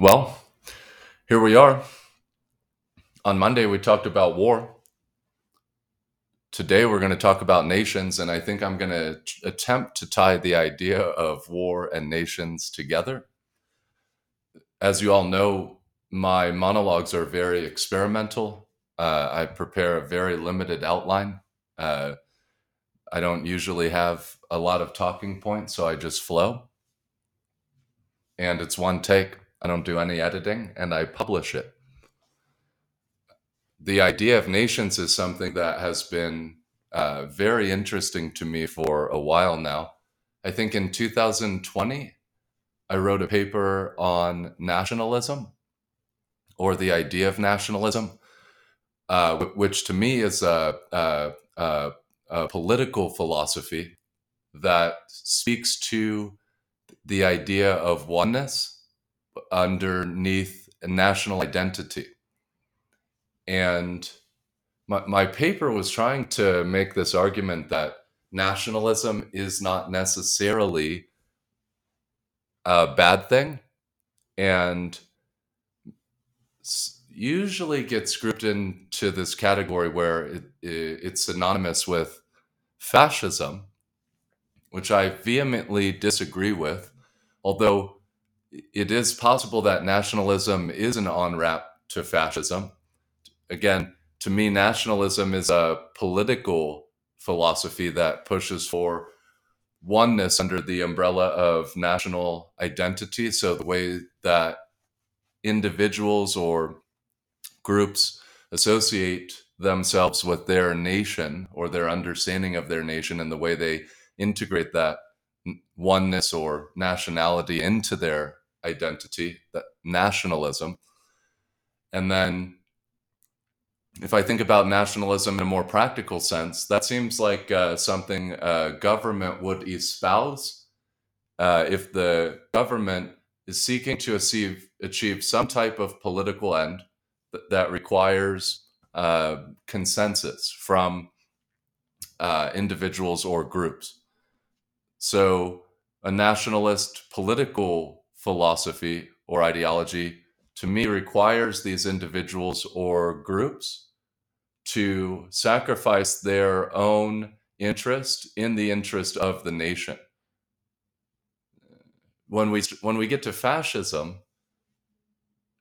Well, here we are. On Monday, we talked about war. Today, we're going to talk about nations, and I think I'm going to attempt to tie the idea of war and nations together. As you all know, my monologues are very experimental. Uh, I prepare a very limited outline. Uh, I don't usually have a lot of talking points, so I just flow. And it's one take. I don't do any editing, and I publish it. The idea of nations is something that has been uh, very interesting to me for a while now. I think in 2020, I wrote a paper on nationalism or the idea of nationalism, uh, which to me is a, a, a, a political philosophy that speaks to the idea of oneness underneath a national identity. And my, my paper was trying to make this argument that nationalism is not necessarily a bad thing and usually gets grouped into this category where it, it, it's synonymous with fascism, which I vehemently disagree with, although it is possible that nationalism is an on ramp to fascism. Again, to me, nationalism is a political philosophy that pushes for oneness under the umbrella of national identity. So, the way that individuals or groups associate themselves with their nation or their understanding of their nation and the way they integrate that oneness or nationality into their identity, that nationalism. And then if I think about nationalism in a more practical sense, that seems like uh, something a government would espouse uh, if the government is seeking to achieve, achieve some type of political end th- that requires uh, consensus from uh, individuals or groups. So, a nationalist political philosophy or ideology to me requires these individuals or groups to sacrifice their own interest in the interest of the nation. When we when we get to fascism,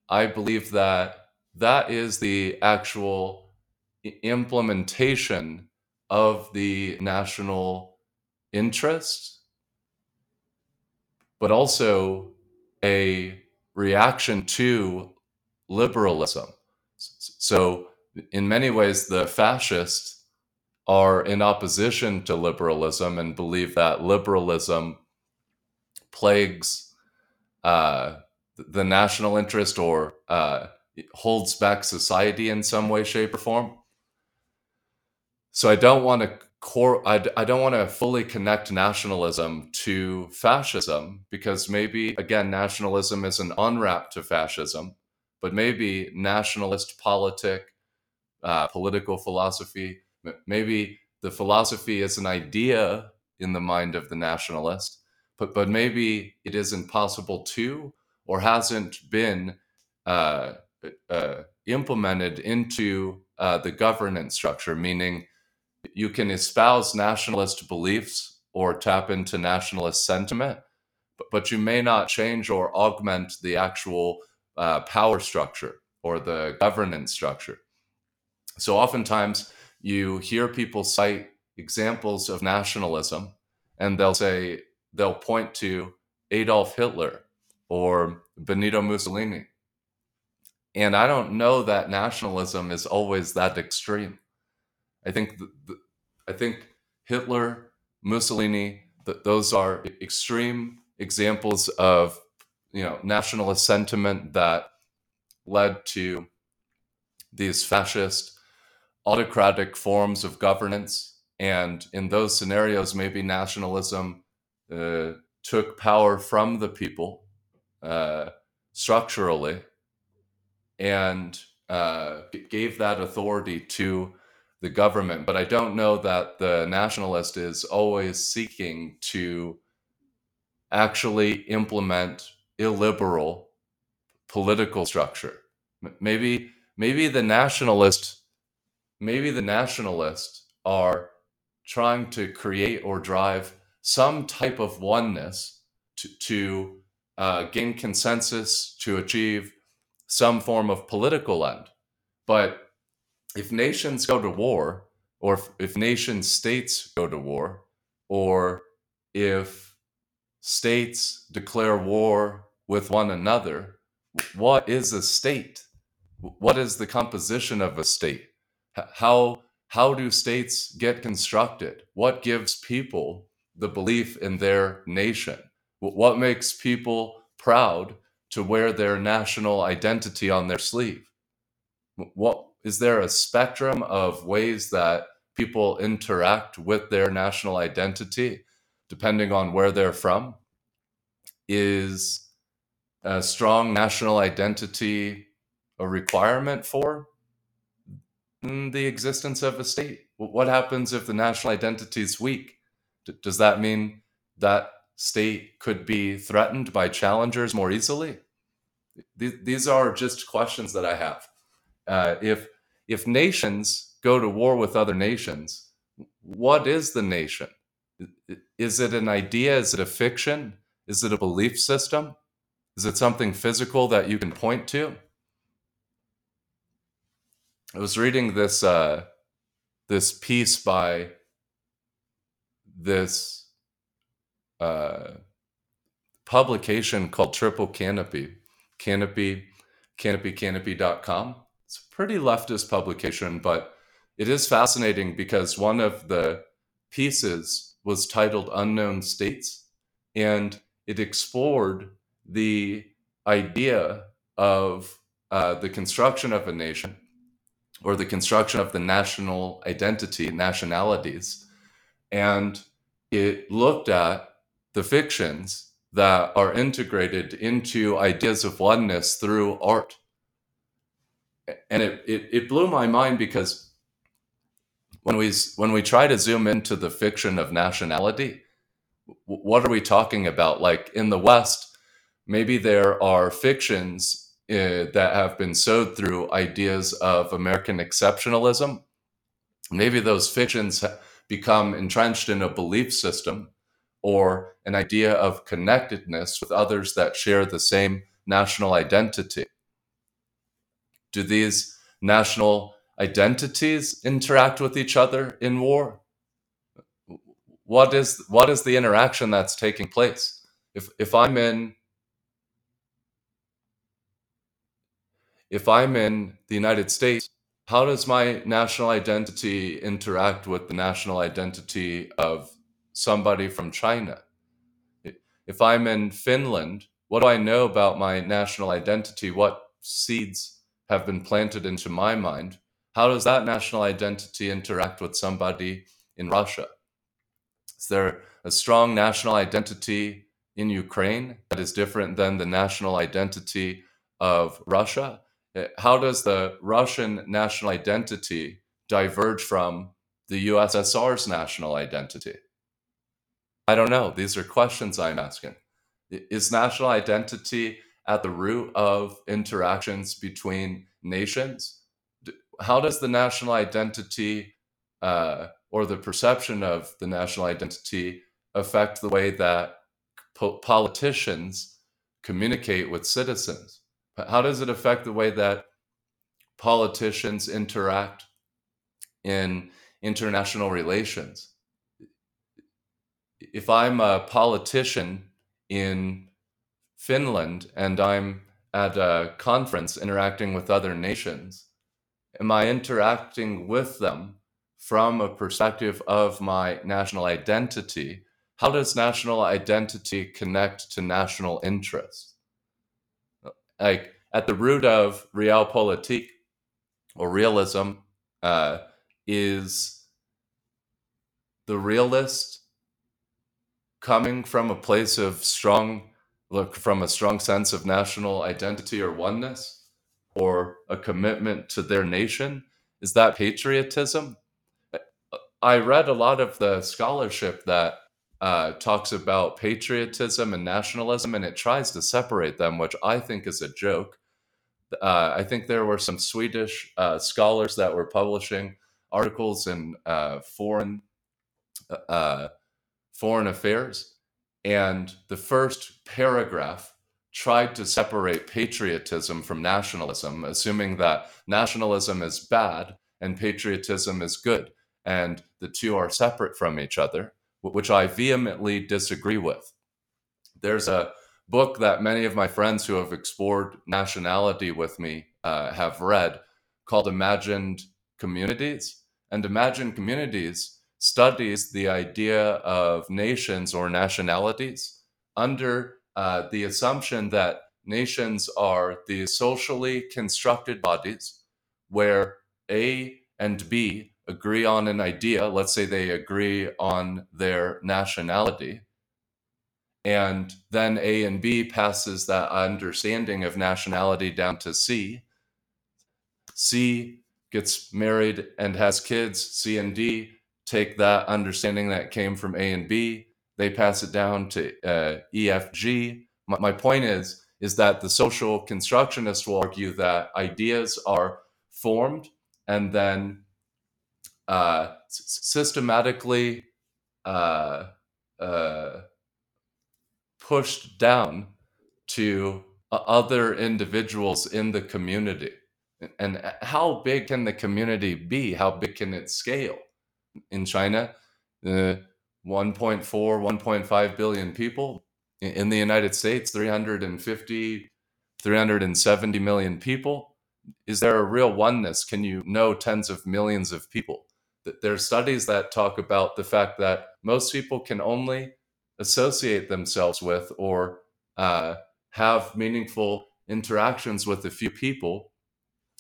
I believe that that is the actual implementation of the national interest, but also a reaction to liberalism. So, in many ways, the fascists are in opposition to liberalism and believe that liberalism plagues uh, the national interest or uh, holds back society in some way, shape, or form. So I don't want to core. I, I don't want to fully connect nationalism to fascism because maybe again nationalism is an on-ramp to fascism, but maybe nationalist politic, uh, political philosophy, maybe the philosophy is an idea in the mind of the nationalist, but but maybe it isn't possible to or hasn't been uh, uh, implemented into uh, the governance structure, meaning you can espouse nationalist beliefs or tap into nationalist sentiment, but, you may not change or augment the actual uh, power structure or the governance structure. So oftentimes you hear people cite examples of nationalism and they'll say, they'll point to Adolf Hitler or Benito Mussolini and I don't know that nationalism is always that extreme. I think the, the, I think Hitler, Mussolini, th- those are extreme examples of you know nationalist sentiment that led to these fascist autocratic forms of governance. And in those scenarios maybe nationalism uh, took power from the people uh, structurally and uh, gave that authority to the government. But I don't know that the nationalist is always seeking to actually implement illiberal political structure. Maybe maybe the nationalist maybe the nationalists are trying to create or drive some type of oneness to, to uh, gain consensus to achieve some form of political end. But if nations go to war, or if, if nation states go to war, or if states declare war with one another, what is a state? What is the composition of a state? How how do states get constructed? What gives people the belief in their nation? What makes people proud to wear their national identity on their sleeve? What is there a spectrum of ways that people interact with their national identity depending on where they're from? Is a strong national identity a requirement for the existence of a state? What happens if the national identity is weak? Does that mean that state could be threatened by challengers more easily? These are just questions that I have. Uh, if if nations go to war with other nations, what is the nation? Is it an idea? Is it a fiction? Is it a belief system? Is it something physical that you can point to? I was reading this uh, this piece by this uh, publication called Triple Canopy, Canopy, canopycanopy.com. It's a pretty leftist publication, but it is fascinating because one of the pieces was titled Unknown States, and it explored the idea of uh, the construction of a nation or the construction of the national identity, nationalities. And it looked at the fictions that are integrated into ideas of oneness through art. And it, it, it blew my mind because when we, when we try to zoom into the fiction of nationality, what are we talking about? Like in the West, maybe there are fictions uh, that have been sowed through ideas of American exceptionalism. Maybe those fictions become entrenched in a belief system or an idea of connectedness with others that share the same national identity. Do these national identities interact with each other in war? What is what is the interaction that's taking place? If if I'm in if I'm in the United States, how does my national identity interact with the national identity of somebody from China? If I'm in Finland, what do I know about my national identity? What seeds have been planted into my mind? How does that national identity interact with somebody in Russia? Is there a strong national identity in Ukraine that is different than the national identity of Russia? Uh, how does the Russian national identity diverge from the USSR's national identity? I don't know. These are questions I'm asking. Is national identity at the root of interactions between nations? How does the national identity uh, or the perception of the national identity affect the way that po- politicians communicate with citizens? How does it affect the way that politicians interact in international relations? If I'm a politician in Finland and I'm at a conference interacting with other nations, am I interacting with them from a perspective of my national identity? How does national identity connect to national interest? like at the root of realpolitik or realism uh, is the realist coming from a place of strong look from a strong sense of national identity or oneness or a commitment to their nation is that patriotism i read a lot of the scholarship that uh, talks about patriotism and nationalism, and it tries to separate them, which I think is a joke. Uh, I think there were some Swedish uh, scholars that were publishing articles in uh, foreign uh, foreign affairs, and the first paragraph tried to separate patriotism from nationalism, assuming that nationalism is bad and patriotism is good, and the two are separate from each other, which I vehemently disagree with. There's a book that many of my friends who have explored nationality with me uh, have read called Imagined Communities. And Imagined Communities studies the idea of nations or nationalities under uh, the assumption that nations are the socially constructed bodies where A and B agree on an idea. Let's say they agree on their nationality and then A and B passes that understanding of nationality down to C. C gets married and has kids. C and D take that understanding that came from A and B. They pass it down to uh, E, F, G. My, my point is, is that the social constructionists will argue that ideas are formed and then uh, systematically uh, uh pushed down to uh, other individuals in the community. And how big can the community be? How big can it scale? In China, uh, 1.4, 1.5 billion people. In the United States, 350, 370 million people. Is there a real oneness? Can you know tens of millions of people? There are studies that talk about the fact that most people can only associate themselves with or uh, have meaningful interactions with a few people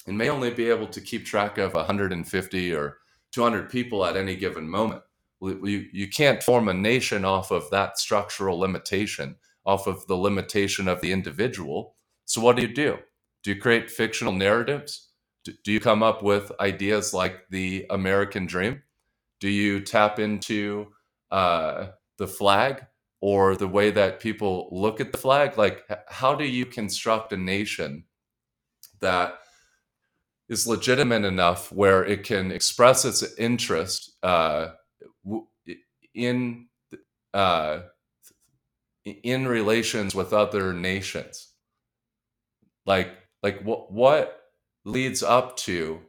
and may only be able to keep track of 150 or 200 people at any given moment. You, you can't form a nation off of that structural limitation, off of the limitation of the individual. So, what do you do? Do you create fictional narratives? Do, do you come up with ideas like the American dream? Do you tap into uh, the flag or the way that people look at the flag like how do you construct a nation that is legitimate enough where it can express its interest uh, in uh, in relations with other nations. Like like what what leads up to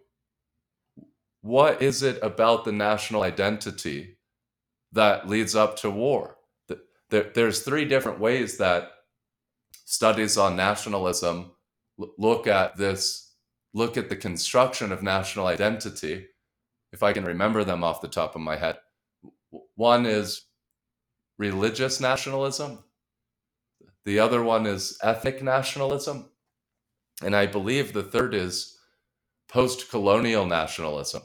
what is it about the national identity that leads up to war? There, there's three different ways that studies on nationalism look at this look at the construction of national identity if i can remember them off the top of my head one is religious nationalism the other one is ethnic nationalism and i believe the third is post-colonial nationalism.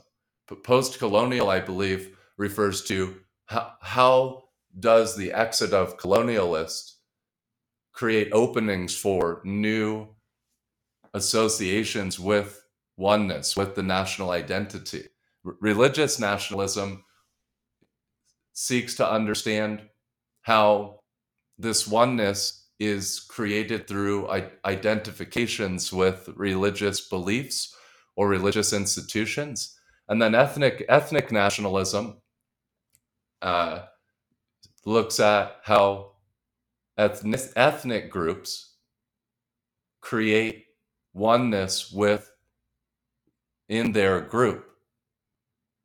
But post-colonial i believe refers to how, how does the exit of colonialists create openings for new associations with oneness, with the national identity? R- religious nationalism seeks to understand how this oneness is created through I- identifications with religious beliefs or religious institutions. And then ethnic ethnic nationalism uh, looks at how ethnic, ethnic groups create oneness with in their group.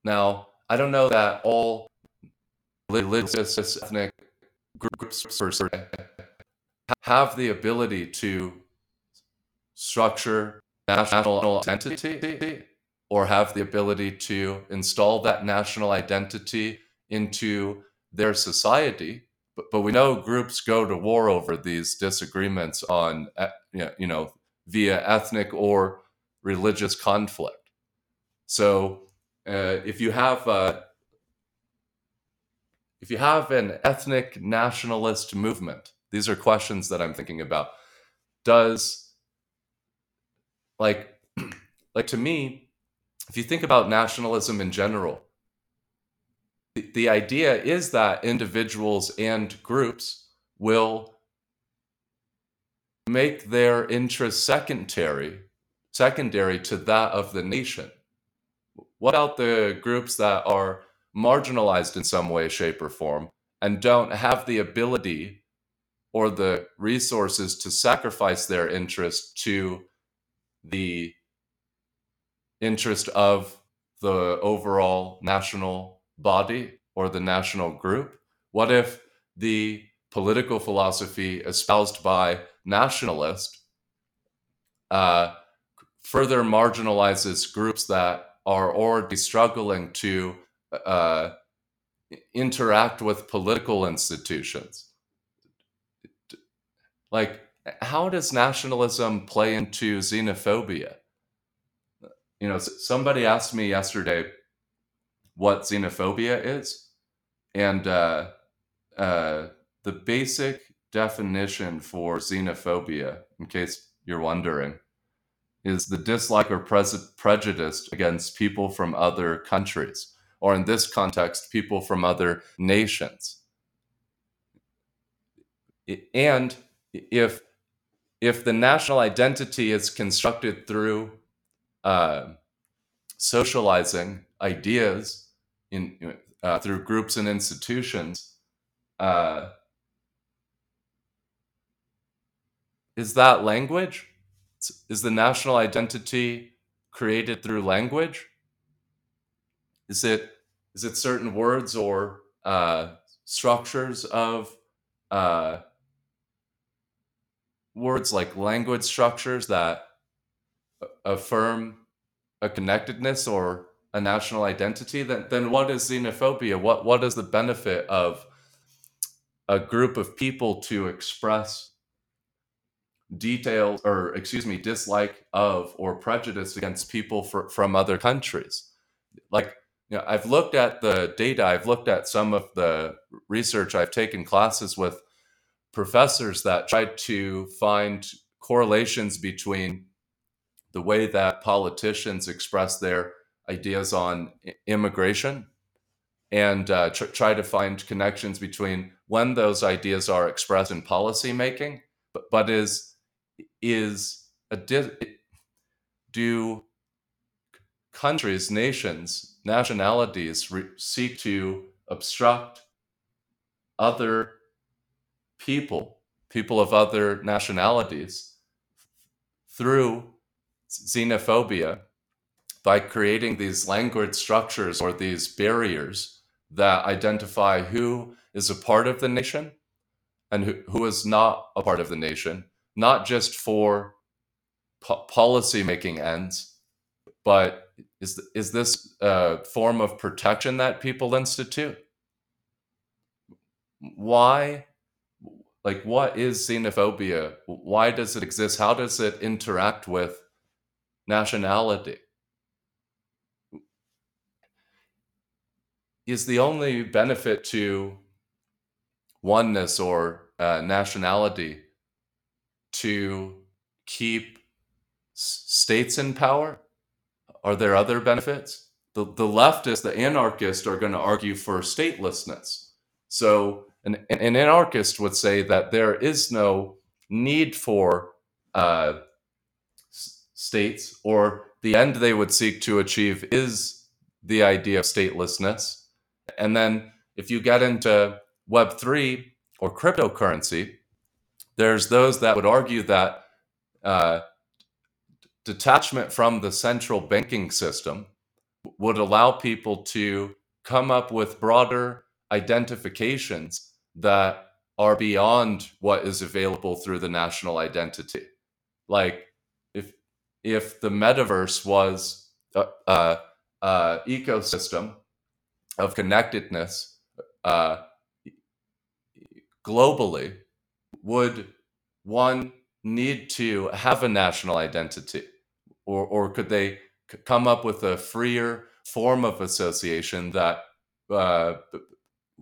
Now, I don't know that all religious ethnic groups have the ability to structure national identity or have the ability to install that national identity into their society. But, but we know groups go to war over these disagreements on, you know, via ethnic or religious conflict. So uh, if you have uh, if you have an ethnic nationalist movement, these are questions that I'm thinking about. Does like like to me, if you think about nationalism in general, the, the idea is that individuals and groups will make their interest secondary secondary to that of the nation what about the groups that are marginalized in some way shape or form and don't have the ability or the resources to sacrifice their interest to the interest of the overall national body or the national group? What if the political philosophy espoused by nationalists uh, further marginalizes groups that are already struggling to uh, interact with political institutions? Like, how does nationalism play into xenophobia? You know, somebody asked me yesterday what xenophobia is, and uh, uh, the basic definition for xenophobia, in case you're wondering, is the dislike or prejudice against people from other countries, or in this context, people from other nations. And if if the national identity is constructed through uh, socializing ideas in uh, through groups and institutions, uh, is that language? Is the national identity created through language? Is it is it certain words or uh, structures of uh, words like language structures that affirm a connectedness or a national identity, then then what is xenophobia? What what is the benefit of a group of people to express details or excuse me dislike of or prejudice against people for, from other countries? Like you know, I've looked at the data. I've looked at some of the research. I've taken classes with professors that tried to find correlations between the way that politicians express their ideas on immigration and uh, tr- try to find connections between when those ideas are expressed in policy making but, but is is a di- do countries nations nationalities re- seek to obstruct other people people of other nationalities through xenophobia by creating these language structures or these barriers that identify who is a part of the nation and who, who is not a part of the nation, not just for po- policy making ends, but is, is this a form of protection that people institute? Why? Like, what is xenophobia? Why does it exist? How does it interact with nationality? is the only benefit to oneness or uh, nationality to keep states in power? Are there other benefits? The, the leftists, the anarchists, are going to argue for statelessness. So, an, an anarchist would say that there is no need for uh, states, or the end they would seek to achieve is the idea of statelessness and then if you get into Web3 or cryptocurrency, there's those that would argue that uh, detachment from the central banking system would allow people to come up with broader identifications that are beyond what is available through the national identity. Like if if the metaverse was a, a, a ecosystem of connectedness uh, globally, would one need to have a national identity? Or, or could they come up with a freer form of association that uh,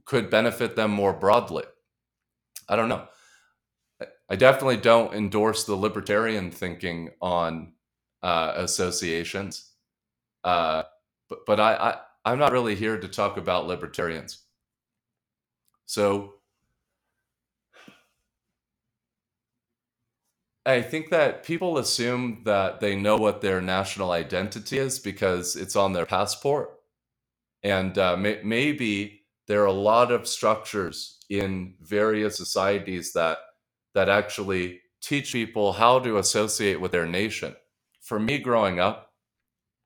could benefit them more broadly? I don't know. I definitely don't endorse the libertarian thinking on uh, associations, uh, but but I, I I'm not really here to talk about libertarians. So I think that people assume that they know what their national identity is because it's on their passport. And uh, may- maybe there are a lot of structures in various societies that that actually teach people how to associate with their nation. For me growing up,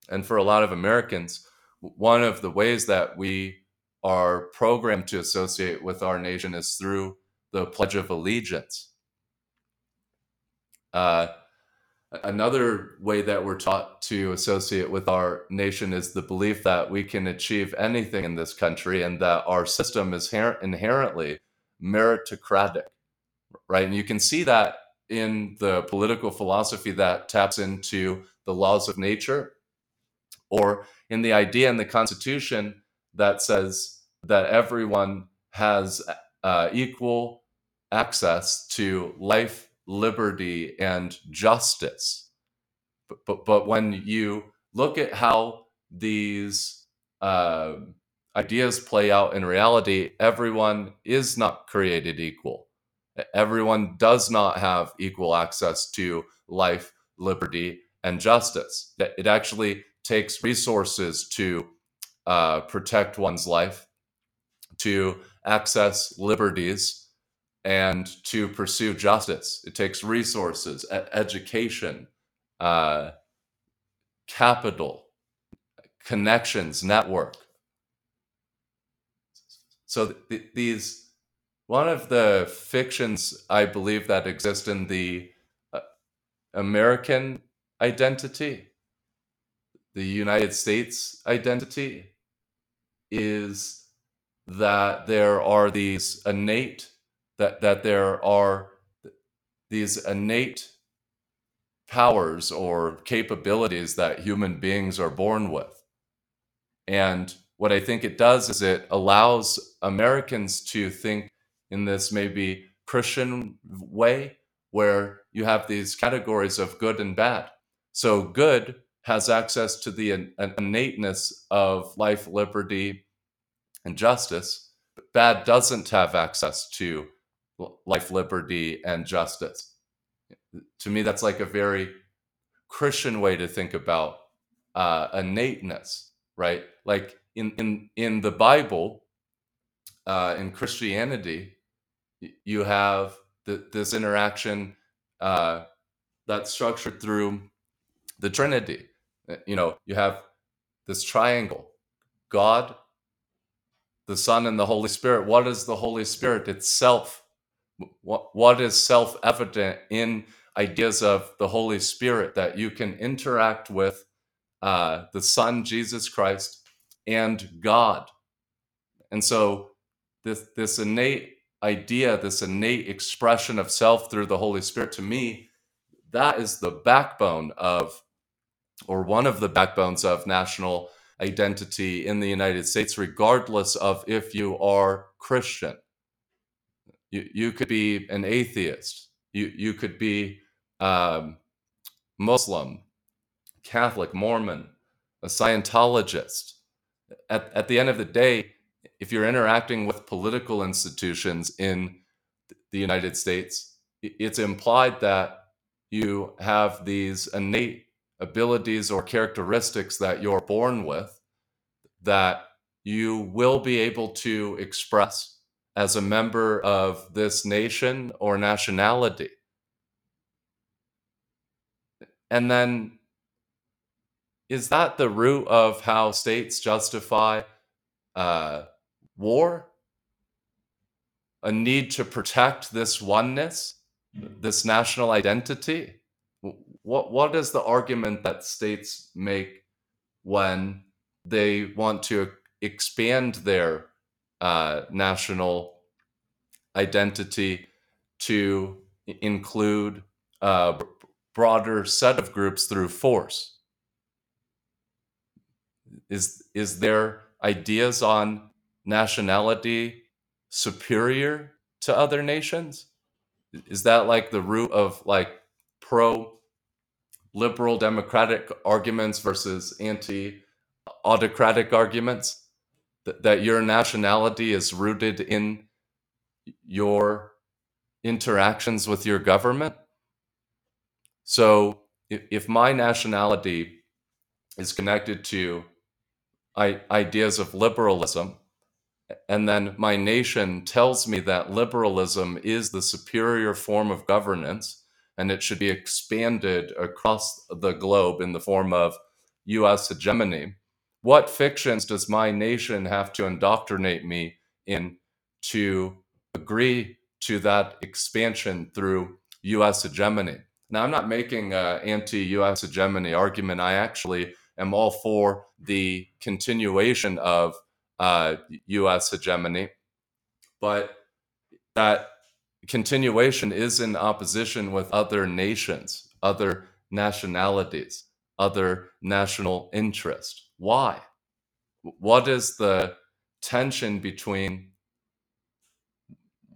and for a lot of Americans, one of the ways that we are programmed to associate with our nation is through the Pledge of Allegiance. Uh, another way that we're taught to associate with our nation is the belief that we can achieve anything in this country and that our system is her- inherently meritocratic, right? And you can see that in the political philosophy that taps into the laws of nature or in the idea in the Constitution that says that everyone has uh, equal access to life, liberty, and justice. But, but, but when you look at how these uh, ideas play out in reality, everyone is not created equal. Everyone does not have equal access to life, liberty, and justice. It actually takes resources to uh, protect one's life, to access liberties, and to pursue justice. It takes resources, education, uh, capital, connections, network. So th- these, one of the fictions I believe that exist in the uh, American identity the United States identity is that there are these innate that that there are these innate powers or capabilities that human beings are born with. And what I think it does is it allows Americans to think in this maybe Christian way where you have these categories of good and bad. So good has access to the innateness of life, liberty, and justice. But bad doesn't have access to life, liberty, and justice. To me, that's like a very Christian way to think about uh, innateness, right? Like in in in the Bible, uh, in Christianity, you have the, this interaction uh, that's structured through the Trinity uh, you know, you have this triangle God, the Son, and the Holy Spirit. What is the Holy Spirit itself? What, what is self evident in ideas of the Holy Spirit that you can interact with uh, the Son, Jesus Christ, and God? And so, this, this innate idea, this innate expression of self through the Holy Spirit, to me, that is the backbone of or one of the backbones of national identity in the United States, regardless of if you are Christian. You, you could be an atheist, you, you could be um, Muslim, Catholic, Mormon, a Scientologist. At, at the end of the day, if you're interacting with political institutions in the United States, it's implied that you have these innate abilities or characteristics that you're born with that you will be able to express as a member of this nation or nationality. And then, is that the root of how states justify uh, war? A need to protect this oneness, this national identity? what what is the argument that states make when they want to expand their uh, national identity to include a broader set of groups through force? Is is there ideas on nationality superior to other nations? Is that like the root of like pro liberal democratic arguments versus anti autocratic arguments that, that your nationality is rooted in your interactions with your government. So if, if my nationality is connected to I, ideas of liberalism, and then my nation tells me that liberalism is the superior form of governance and it should be expanded across the globe in the form of US hegemony. What fictions does my nation have to indoctrinate me in to agree to that expansion through US hegemony? Now, I'm not making an anti US hegemony argument. I actually am all for the continuation of uh, U.S. hegemony, but that continuation is in opposition with other nations, other nationalities, other national interest. Why? What is the tension between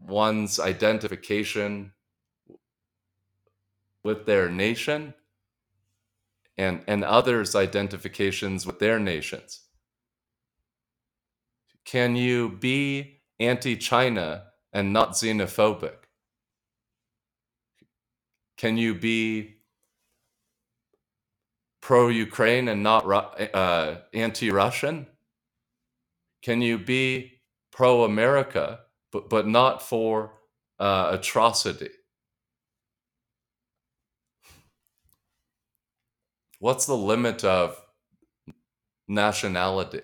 one's identification with their nation and, and others' identifications with their nations? Can you be anti China and not xenophobic? Can you be pro Ukraine and not uh, anti Russian? Can you be pro America but, but not for uh, atrocity? What's the limit of nationality?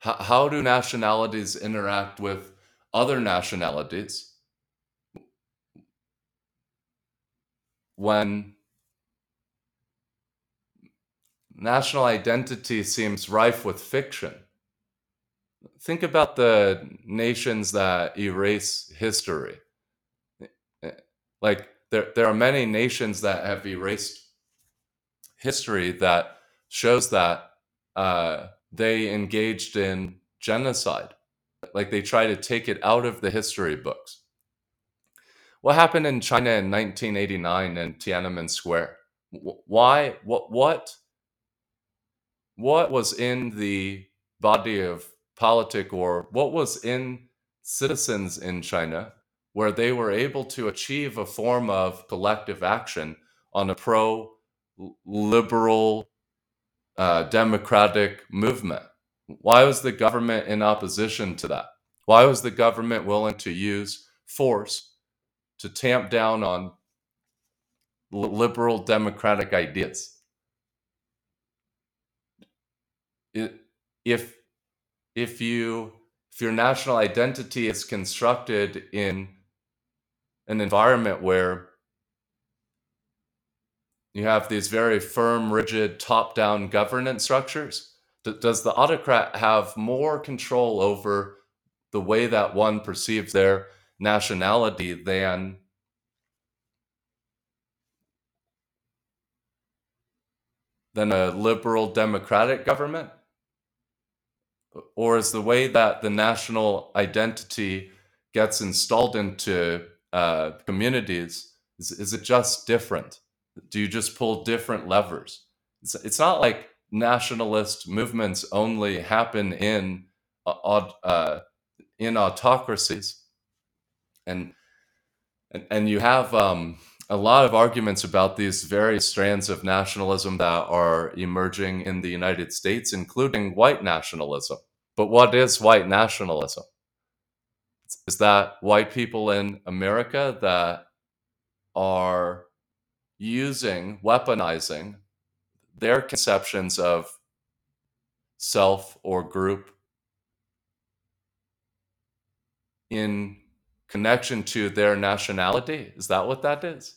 How, how do nationalities interact with other nationalities when national identity seems rife with fiction? Think about the nations that erase history. Like, there, there are many nations that have erased history that shows that uh, they engaged in genocide. Like they try to take it out of the history books. What happened in China in 1989 in Tiananmen Square? Why? What? What? What was in the body of politic, or what was in citizens in China, where they were able to achieve a form of collective action on a pro liberal uh, democratic movement. Why was the government in opposition to that? Why was the government willing to use force to tamp down on liberal democratic ideas? It, if if you if your national identity is constructed in an environment where you have these very firm, rigid, top down governance structures. Does the autocrat have more control over the way that one perceives their nationality than than a liberal democratic government? Or is the way that the national identity gets installed into uh, communities, is, is it just different? Do you just pull different levers? It's, it's not like nationalist movements only happen in uh, uh, in autocracies, and and, and you have um, a lot of arguments about these various strands of nationalism that are emerging in the United States, including white nationalism. But what is white nationalism? Is that white people in America that are using, weaponizing their conceptions of self or group in connection to their nationality. Is that what that is?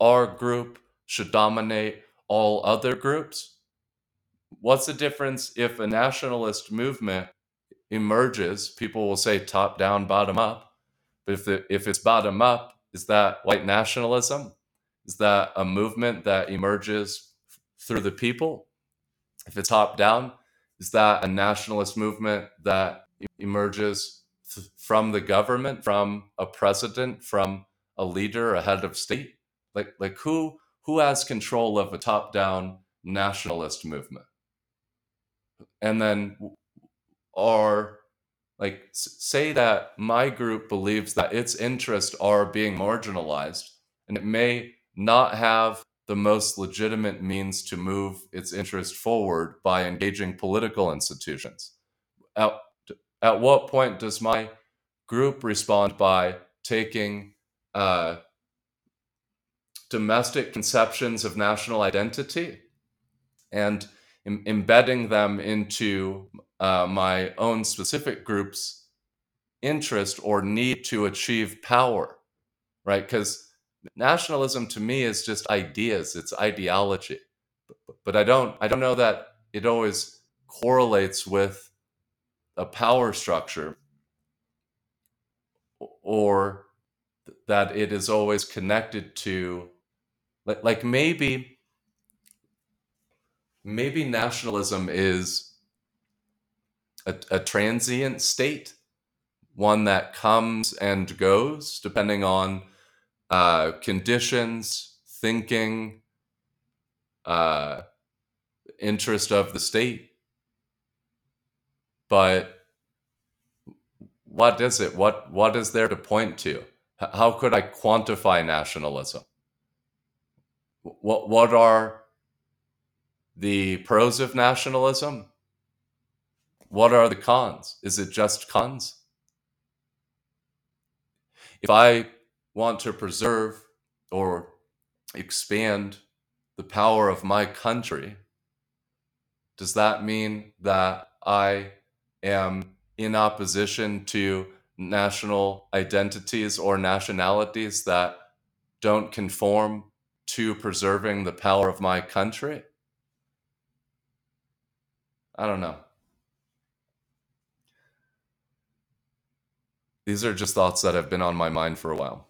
Our group should dominate all other groups? What's the difference if a nationalist movement emerges? People will say top down, bottom up. But if, the, if it's bottom up, is that white nationalism? Is that a movement that emerges through the people? If it's top down, is that a nationalist movement that emerges from the government, from a president, from a leader, a head of state? Like like who who has control of a top down nationalist movement and then are like say that my group believes that its interests are being marginalized and it may not have the most legitimate means to move its interest forward by engaging political institutions at, at what point does my group respond by taking uh, domestic conceptions of national identity and em- embedding them into uh, my own specific group's interest or need to achieve power, right? Because nationalism to me is just ideas, it's ideology. But I don't, I don't know that it always correlates with a power structure or that it is always connected to like, like maybe maybe nationalism is a, a transient state one that comes and goes depending on uh, conditions thinking uh, interest of the state but what is it? What what is there to point to? How could i quantify nationalism? What what are the pros of nationalism? What are the cons? Is it just cons? If i want to preserve or expand the power of my country does that mean that i am in opposition to national identities or nationalities that don't conform to preserving the power of my country? I don't know. These are just thoughts that have been on my mind for a while.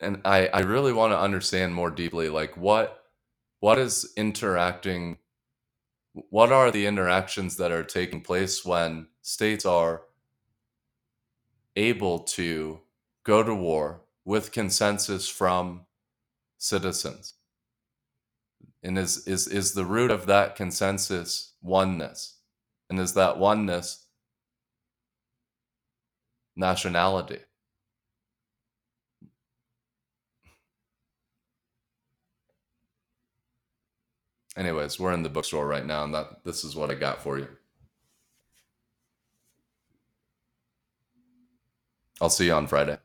And I, I really want to understand more deeply like what what is interacting what are the interactions that are taking place when states are able to go to war with consensus from citizens? And is is is the root of that consensus oneness? And is that oneness nationality anyways, we're in the bookstore right now, and that this is what I got for you. I'll see you on Friday.